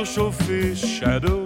your sou shadow.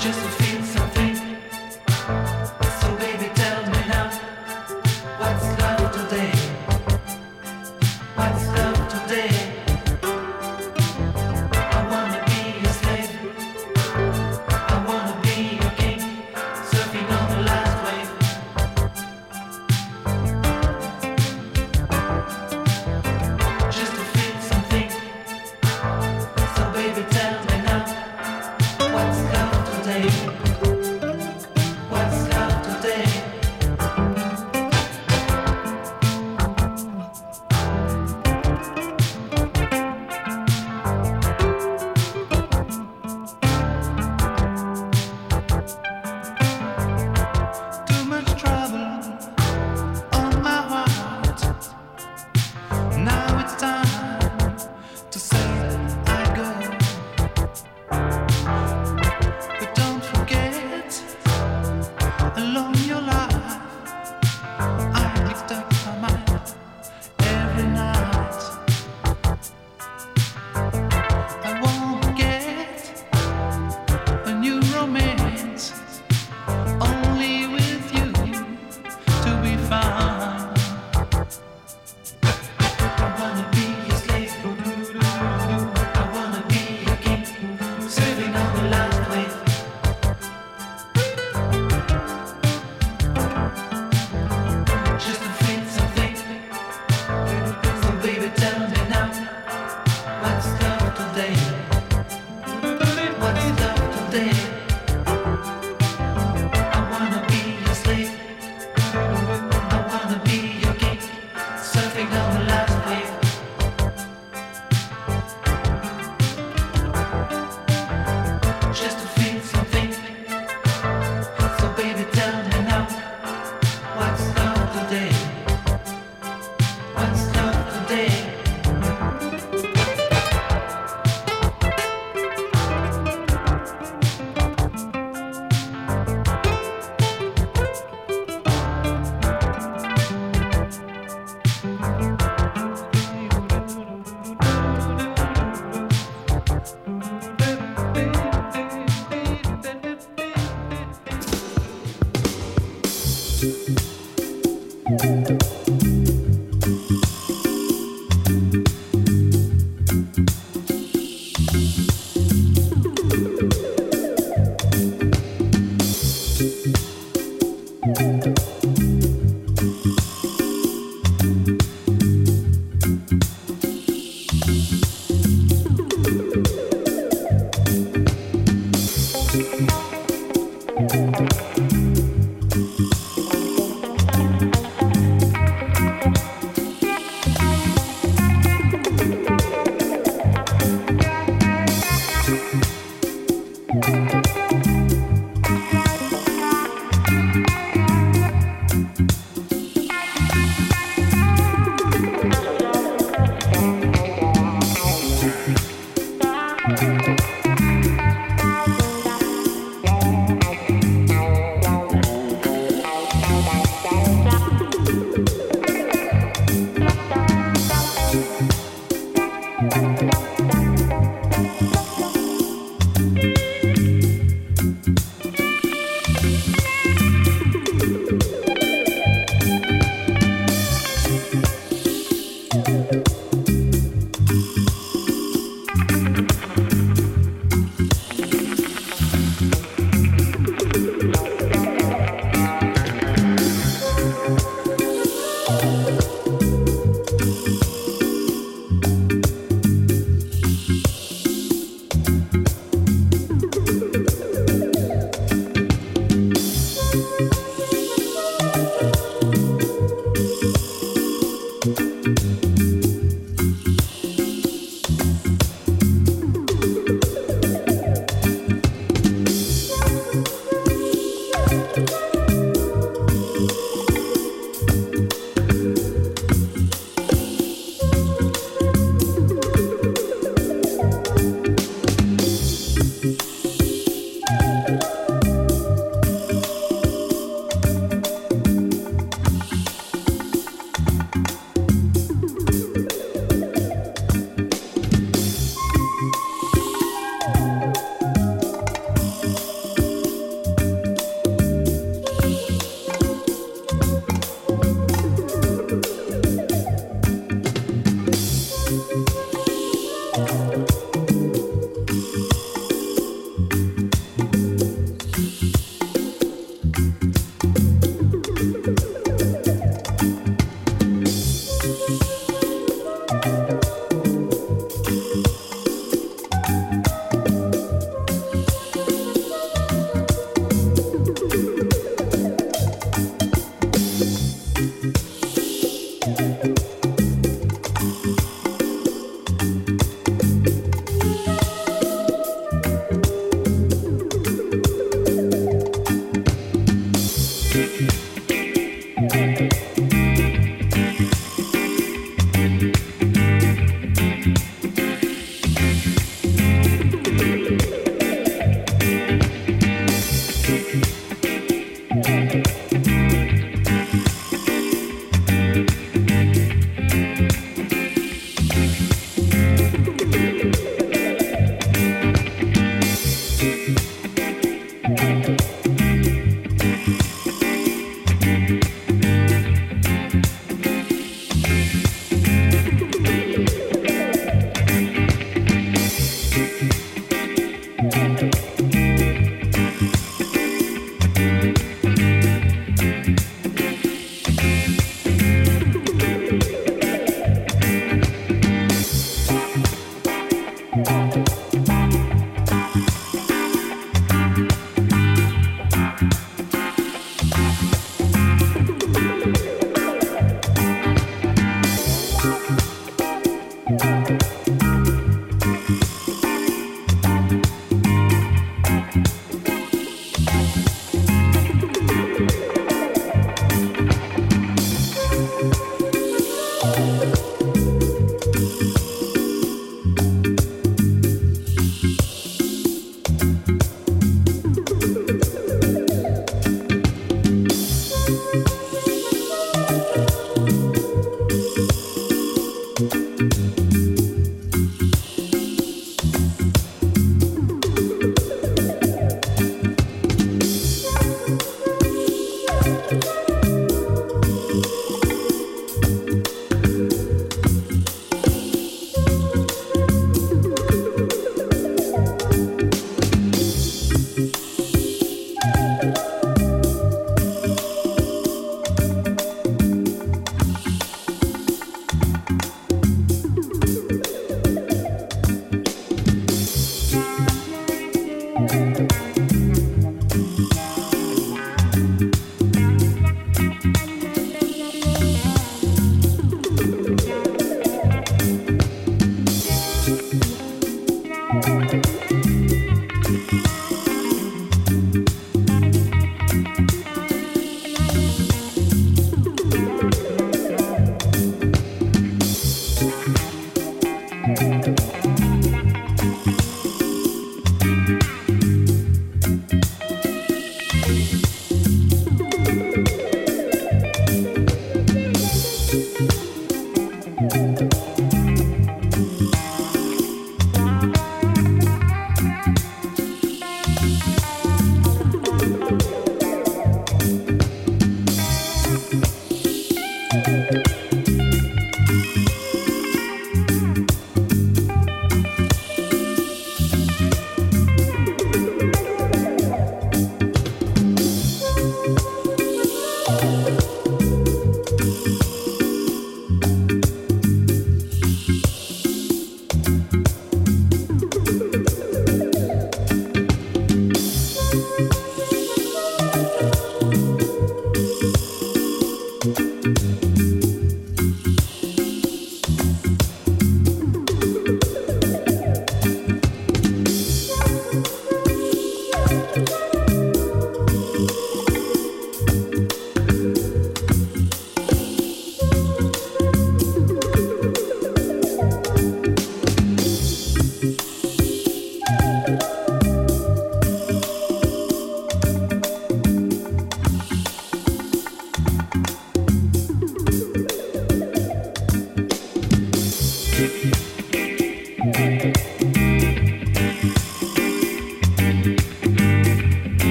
just a feeling.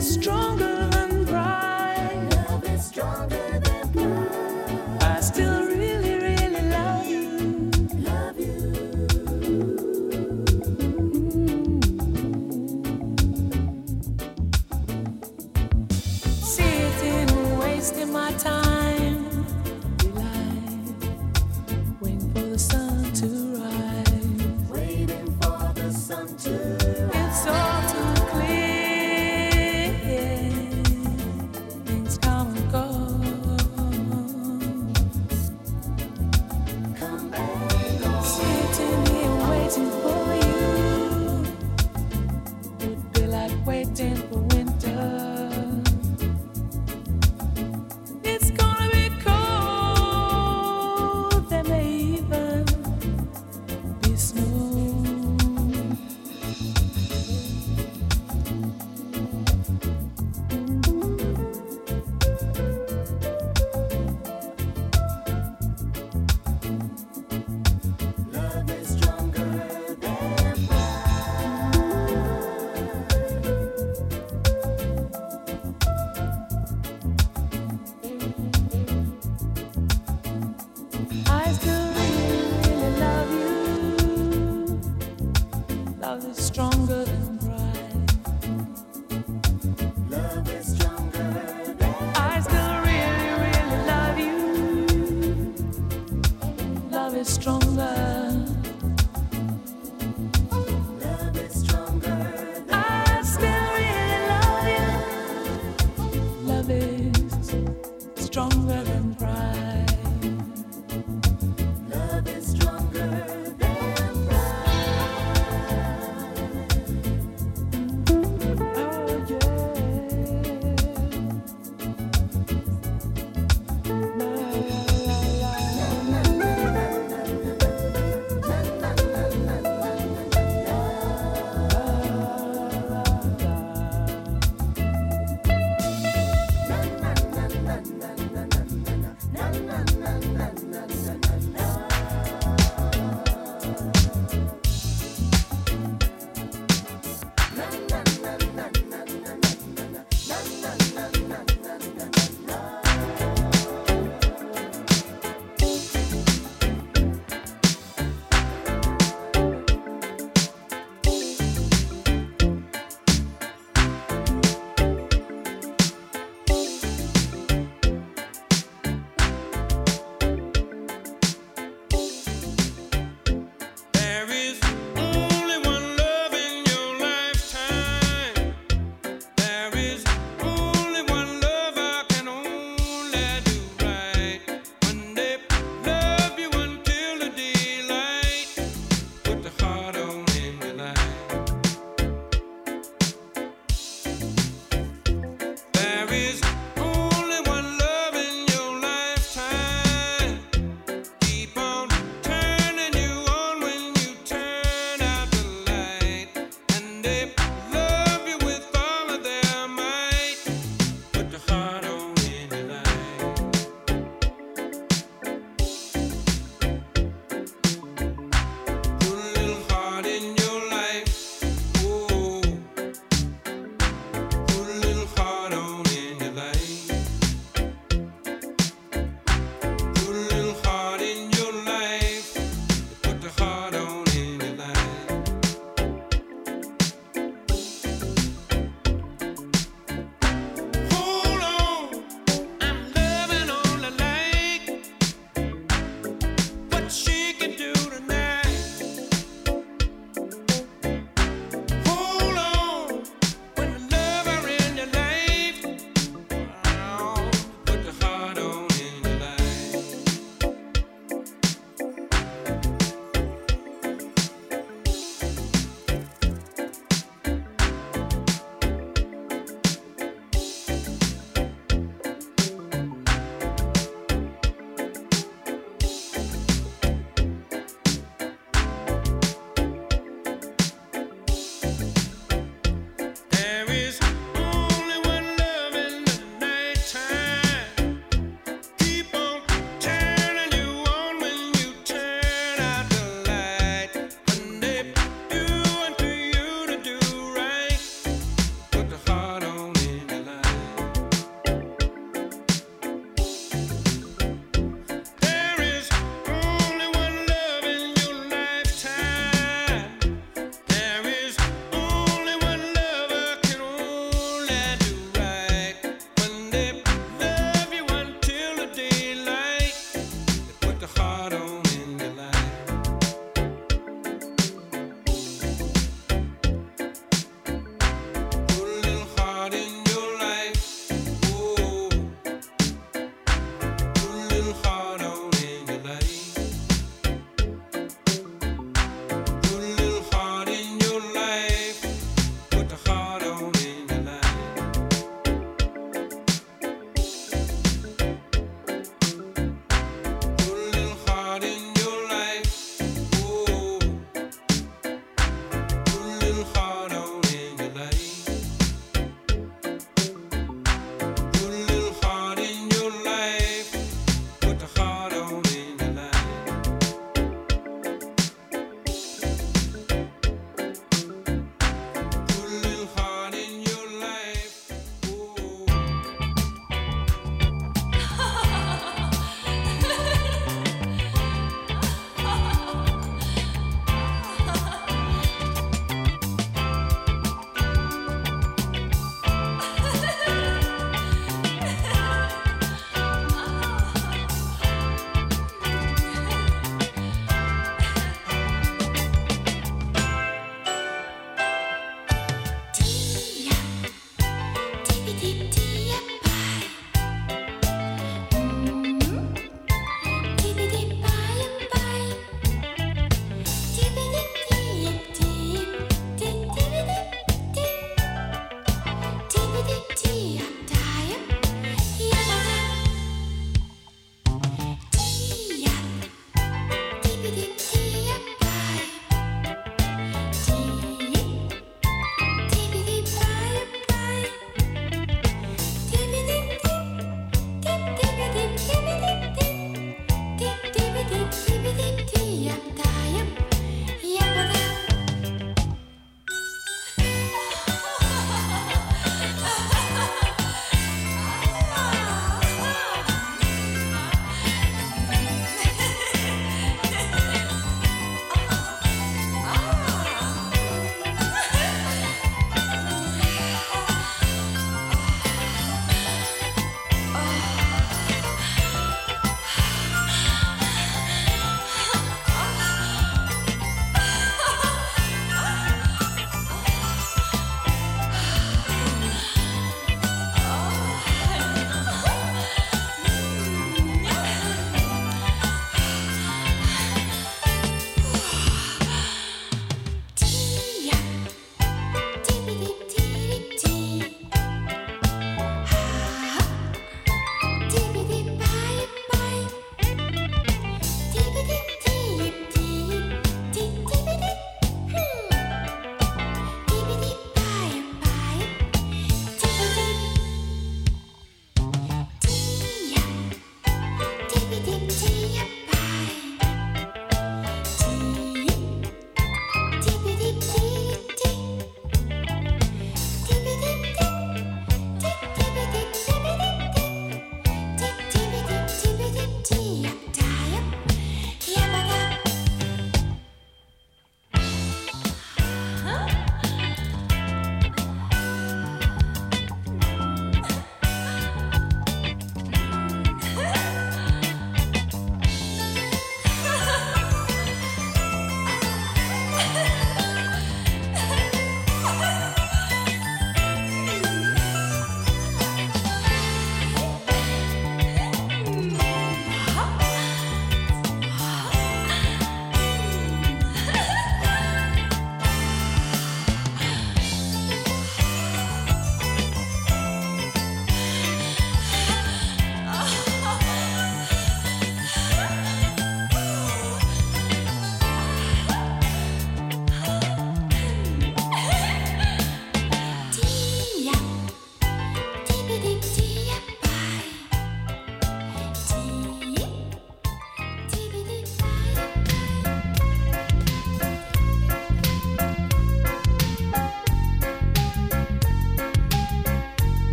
stronger.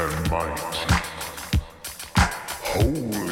and mighty. Holy.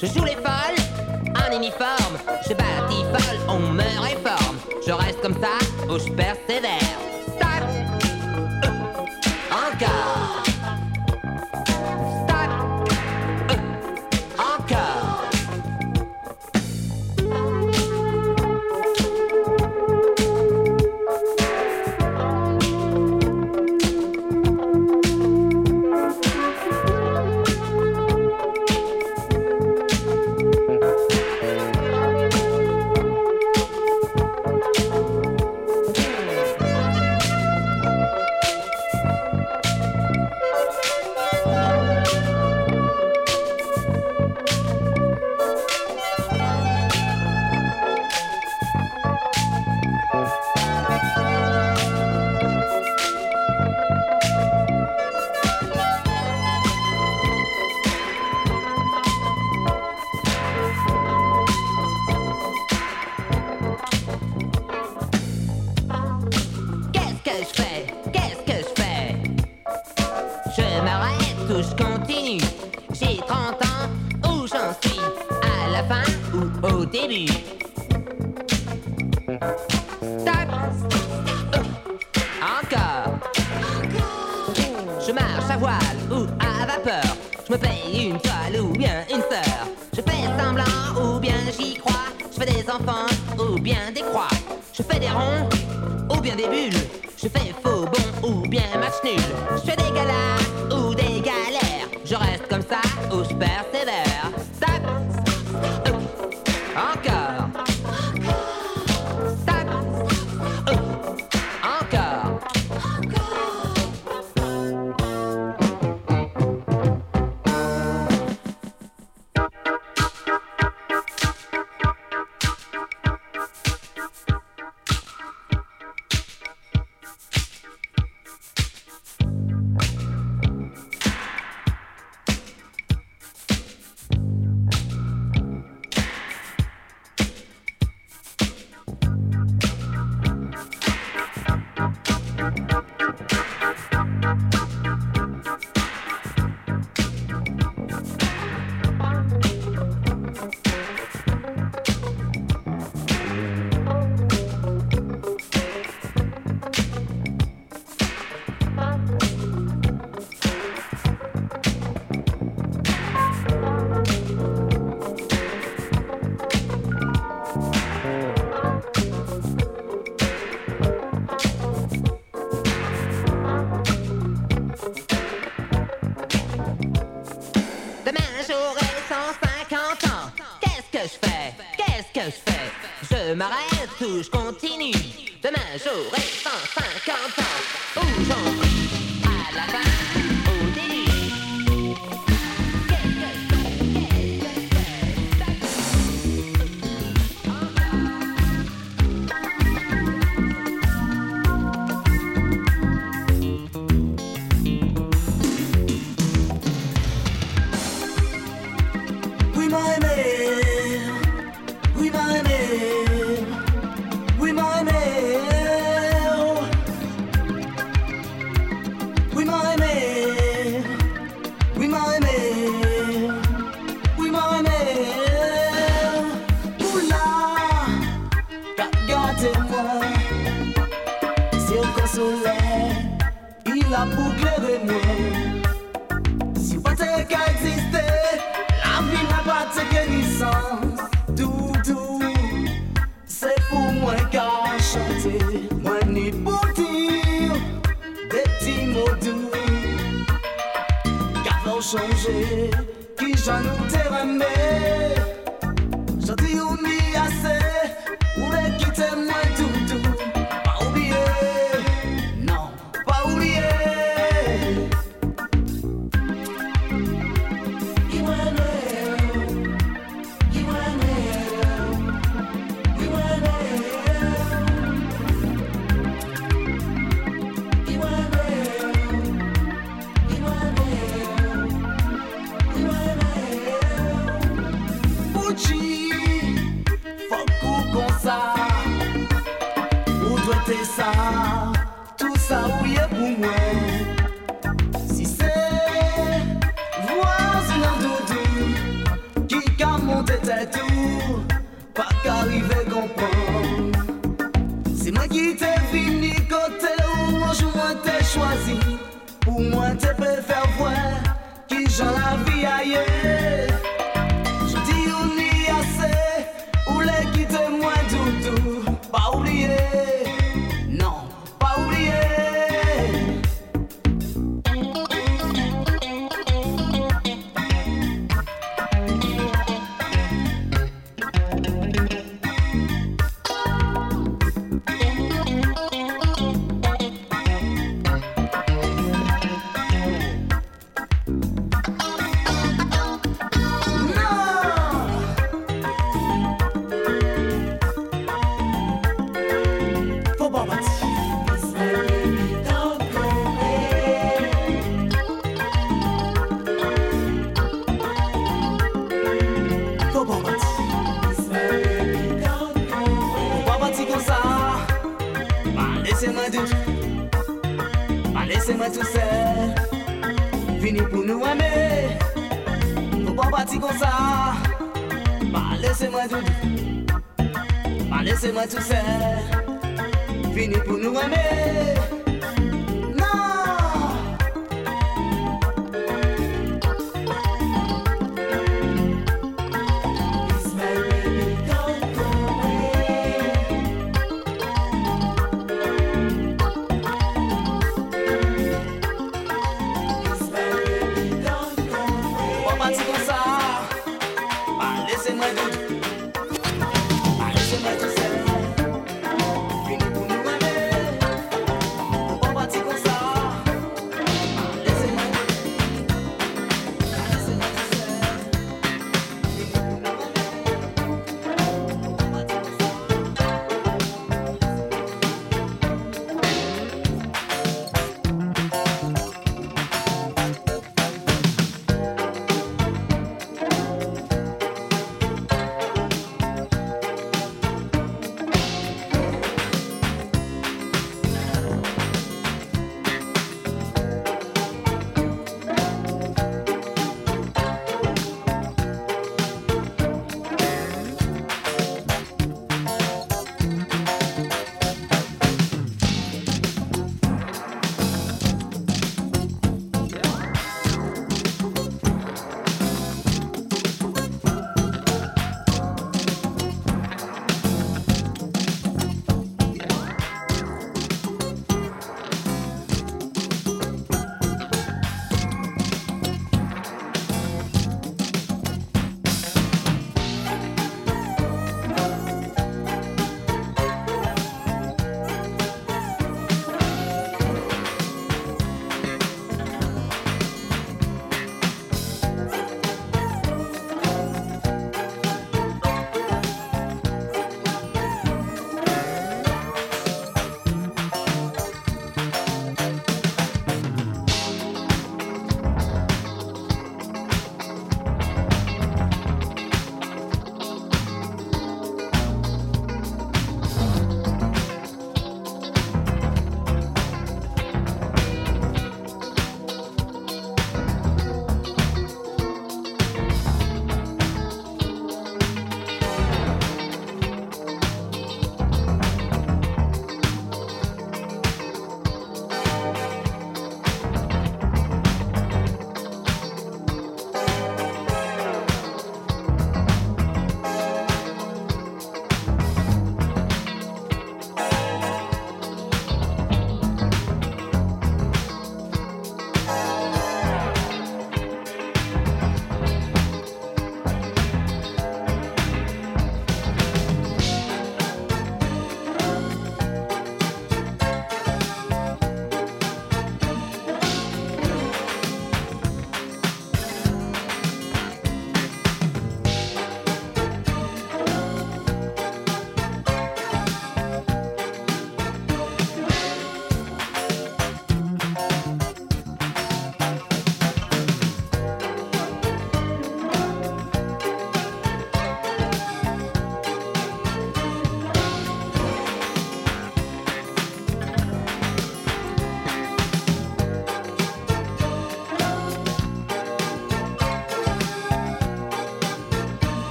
Je joue les folles, en uniforme. Je bats folle, on me réforme. Je reste comme ça ou je persévère.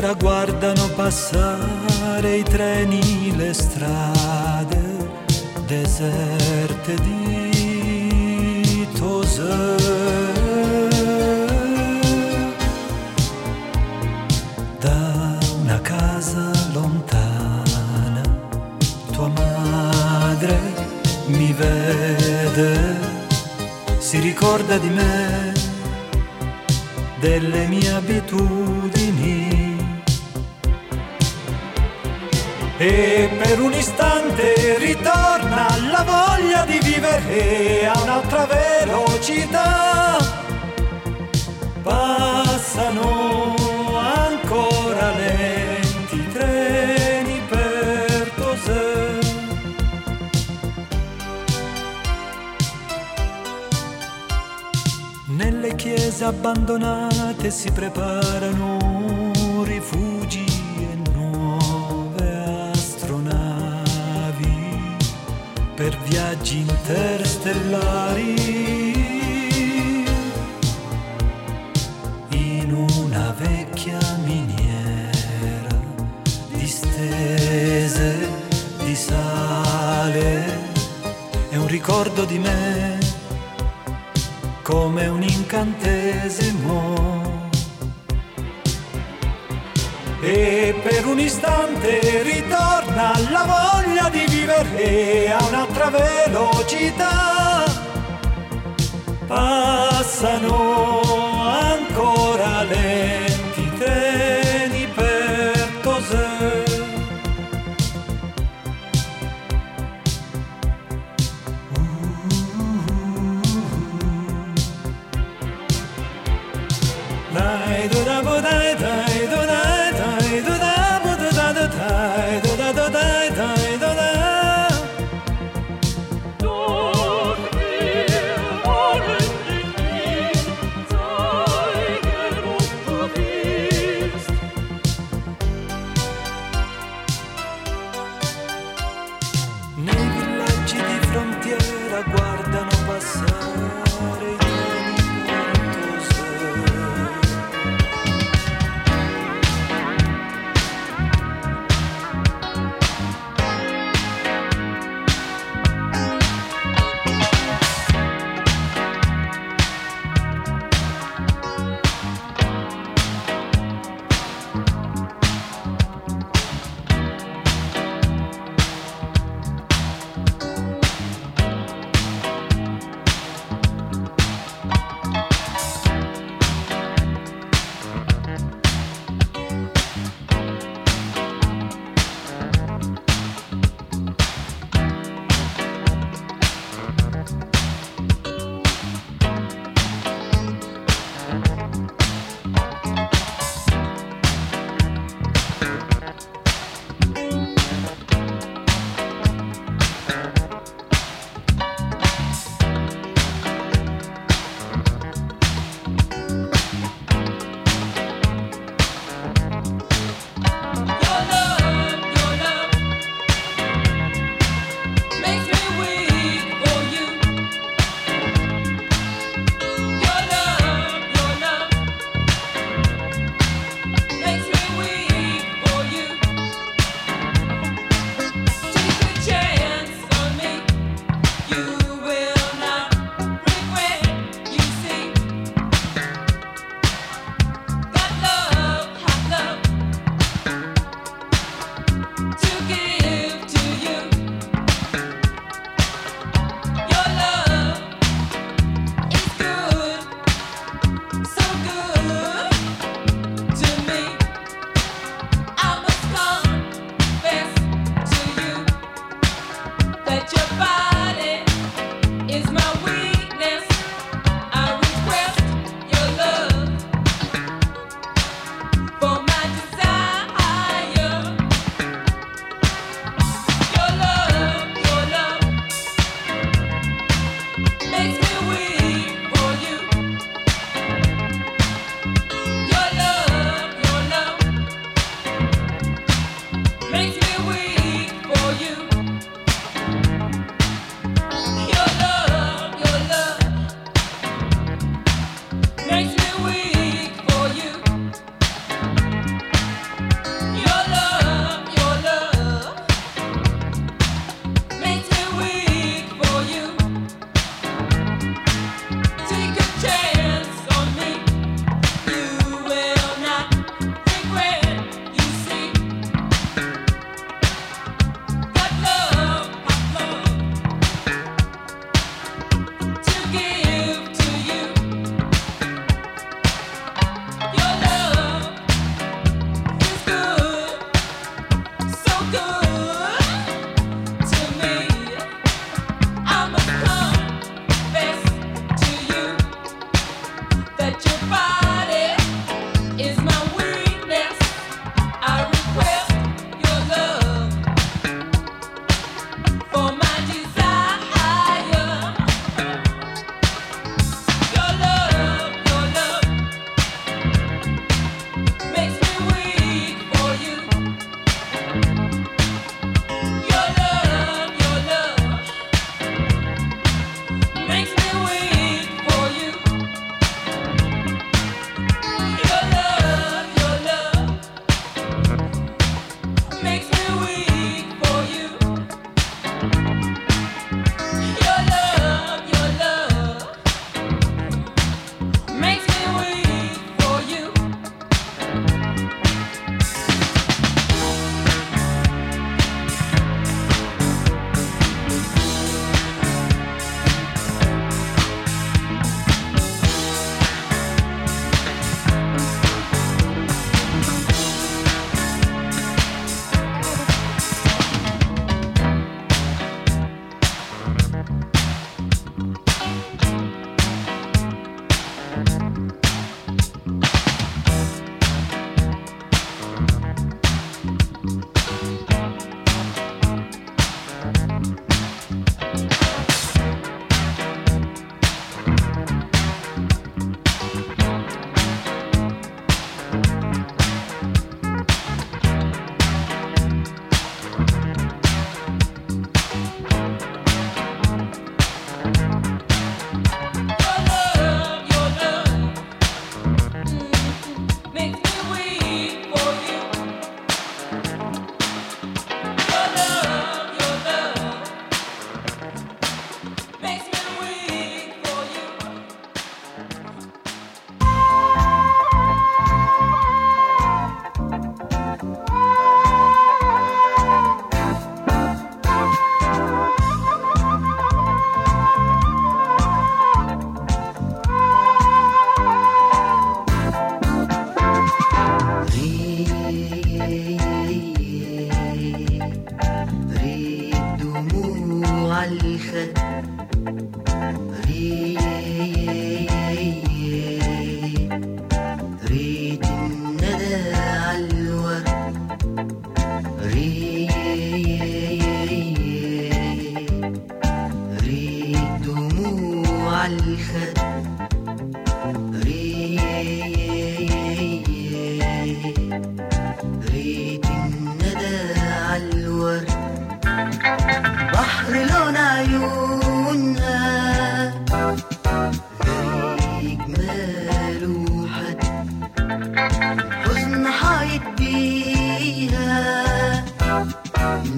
sera guardano passare i treni, le strade deserte di Tosè. Da una casa lontana tua madre mi vede, si ricorda di me, delle mie abitudini vivere a un'altra velocità. Passano ancora lenti treni per Tosè. Nelle chiese abbandonate si preparano rifugi e nuove astronavi per viaggi in interstellari. In una vecchia miniera distese di sale un ricordo di me come un incantesimo. E per un istante ritorna la voglia di vivere a un'altra velocità. Passano ancora lenti treni per. Dai do da bo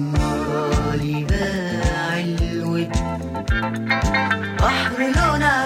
المرة باع الود بحر لونه